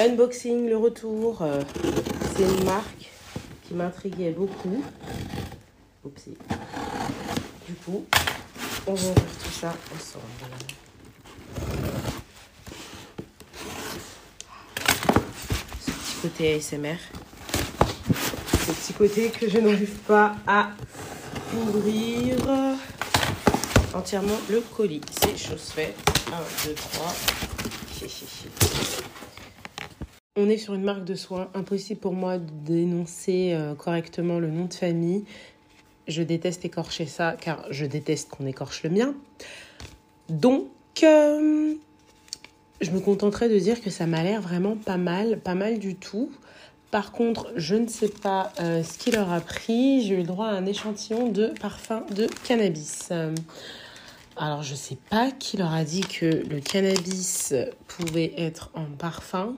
Unboxing, le retour. euh, c'est une marque qui m'intriguait beaucoup. Oupsie. Du coup, on va ouvrir tout ça ensemble. Ce petit côté ASMR. Ce petit côté que je n'arrive pas à ouvrir entièrement le colis. C'est chose faite. 1, 2, 3. On est sur une marque de soins. Impossible pour moi de dénoncer euh, correctement le nom de famille. Je déteste écorcher ça car je déteste qu'on écorche le mien. Donc, euh, je me contenterai de dire que ça m'a l'air vraiment pas mal, pas mal du tout. Par contre, je ne sais pas euh, ce qu'il leur a pris. J'ai eu le droit à un échantillon de parfum de cannabis. Alors, je sais pas qui leur a dit que le cannabis pouvait être en parfum.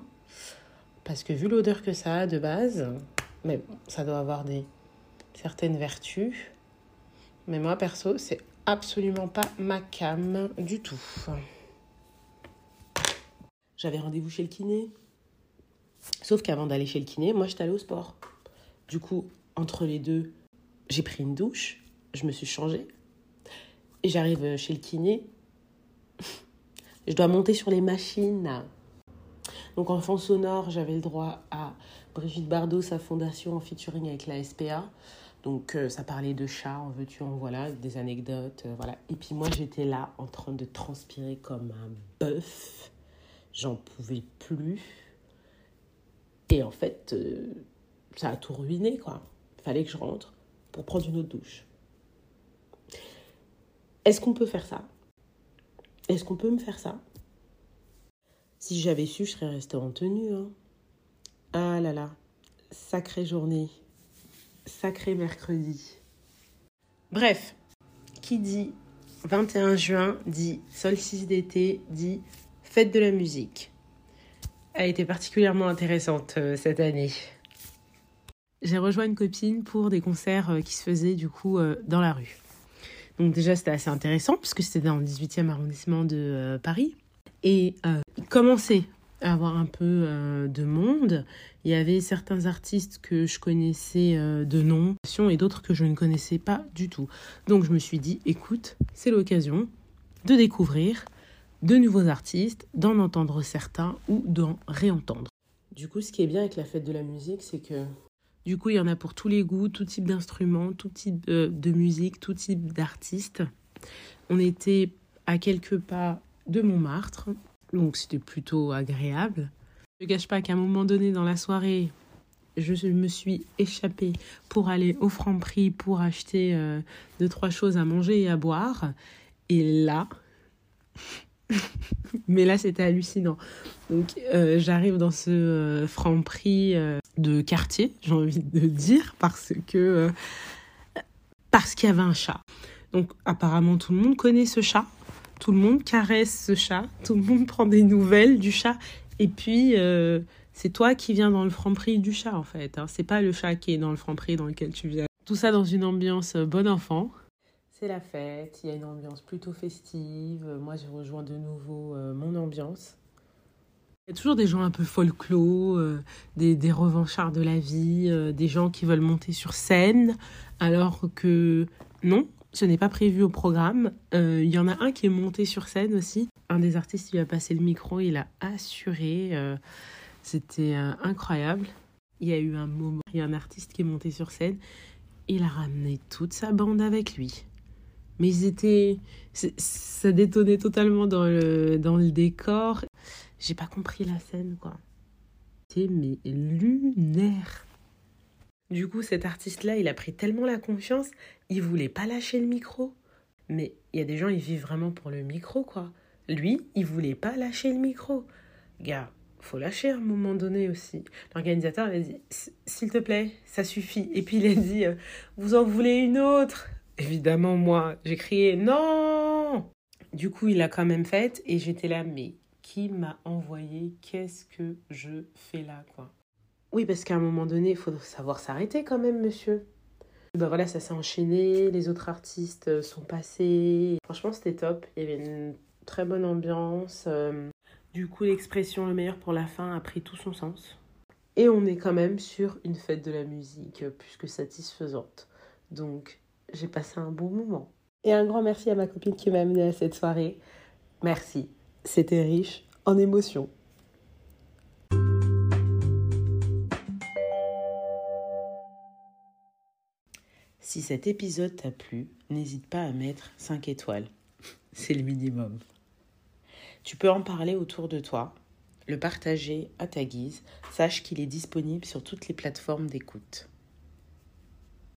Parce que vu l'odeur que ça a de base, mais ça doit avoir des certaines vertus. Mais moi, perso, c'est absolument pas ma cam du tout. J'avais rendez-vous chez le kiné. Sauf qu'avant d'aller chez le kiné, moi, j'étais allée au sport. Du coup, entre les deux, j'ai pris une douche, je me suis changée. Et j'arrive chez le kiné. Je dois monter sur les machines. Donc en fond sonore, j'avais le droit à Brigitte Bardot, sa fondation en featuring avec la SPA. Donc euh, ça parlait de chats, en veux-tu, en voilà, des anecdotes, euh, voilà. Et puis moi j'étais là en train de transpirer comme un bœuf. J'en pouvais plus. Et en fait, euh, ça a tout ruiné, quoi. Fallait que je rentre pour prendre une autre douche. Est-ce qu'on peut faire ça? Est-ce qu'on peut me faire ça? Si j'avais su, je serais restée en tenue. Hein. Ah là là, sacrée journée, sacré mercredi. Bref, qui dit 21 juin dit solstice d'été, dit fête de la musique. A été particulièrement intéressante euh, cette année. J'ai rejoint une copine pour des concerts euh, qui se faisaient du coup euh, dans la rue. Donc déjà c'était assez intéressant puisque c'était dans le 18e arrondissement de Paris. Et commençait à avoir un peu euh, de monde. Il y avait certains artistes que je connaissais euh, de nom et d'autres que je ne connaissais pas du tout. Donc je me suis dit, écoute, c'est l'occasion de découvrir de nouveaux artistes, d'en entendre certains ou d'en réentendre. Du coup, ce qui est bien avec la fête de la musique, c'est que du coup, il y en a pour tous les goûts, tout type d'instruments, tout type euh, de musique, tout type d'artistes. On était à quelques pas de Montmartre, donc c'était plutôt agréable. Je ne cache pas qu'à un moment donné dans la soirée, je me suis échappée pour aller au Franprix pour acheter euh, deux, trois choses à manger et à boire. Et là, mais là c'était hallucinant. Donc euh, j'arrive dans ce euh, Franprix euh, de quartier, j'ai envie de dire, parce que parce qu'il y avait un chat. Donc apparemment tout le monde connaît ce chat, tout le monde caresse ce chat, tout le monde prend des nouvelles du chat. Et puis euh, c'est toi qui viens dans le Franprix du chat en fait. Hein. C'est pas le chat qui est dans le Franprix dans lequel tu viens. Tout ça dans une ambiance euh, bon enfant. C'est la fête, il y a une ambiance plutôt festive. Moi, j'ai rejoint de nouveau euh, mon ambiance. Il y a toujours des gens un peu folklore, euh, des, des revanchards de la vie, euh, des gens qui veulent monter sur scène, alors que non, ce n'est pas prévu au programme. Euh, Il y en a un qui est monté sur scène aussi. Un des artistes lui a passé le micro, il a assuré. euh, C'était euh, incroyable. Il y a eu un moment, il y a un artiste qui est monté sur scène. Il a ramené toute sa bande avec lui. Mais ils étaient. Ça détonnait totalement dans le, dans le décor. J'ai pas compris la scène, quoi. C'était mais lunaire. Du coup, cet artiste-là, il a pris tellement la confiance, il voulait pas lâcher le micro. Mais il y a des gens, ils vivent vraiment pour le micro, quoi. Lui, il voulait pas lâcher le micro. Gars, faut lâcher à un moment donné aussi. L'organisateur avait dit, s'il te plaît, ça suffit. Et puis il a dit, euh, vous en voulez une autre? Évidemment, moi, j'ai crié non Du coup, il a quand même fait et j'étais là, mais qui m'a envoyé? Qu'est-ce que je fais là, quoi? Oui, parce qu'à un moment donné, il faut savoir s'arrêter quand même, monsieur. Ben voilà, ça s'est enchaîné, les autres artistes euh, sont passés. Franchement, c'était top. Il y avait une très bonne ambiance. euh, Du coup, l'expression le meilleur pour la fin a pris tout son sens. Et on est quand même sur une fête de la musique plus que satisfaisante. Donc, j'ai passé un bon moment. Et un grand merci à ma copine qui m'a amené à cette soirée. Merci. C'était riche en émotions. Si cet épisode t'a plu, n'hésite pas à mettre 5 étoiles. C'est le minimum. Tu peux en parler autour de toi, le partager à ta guise. Sache qu'il est disponible sur toutes les plateformes d'écoute.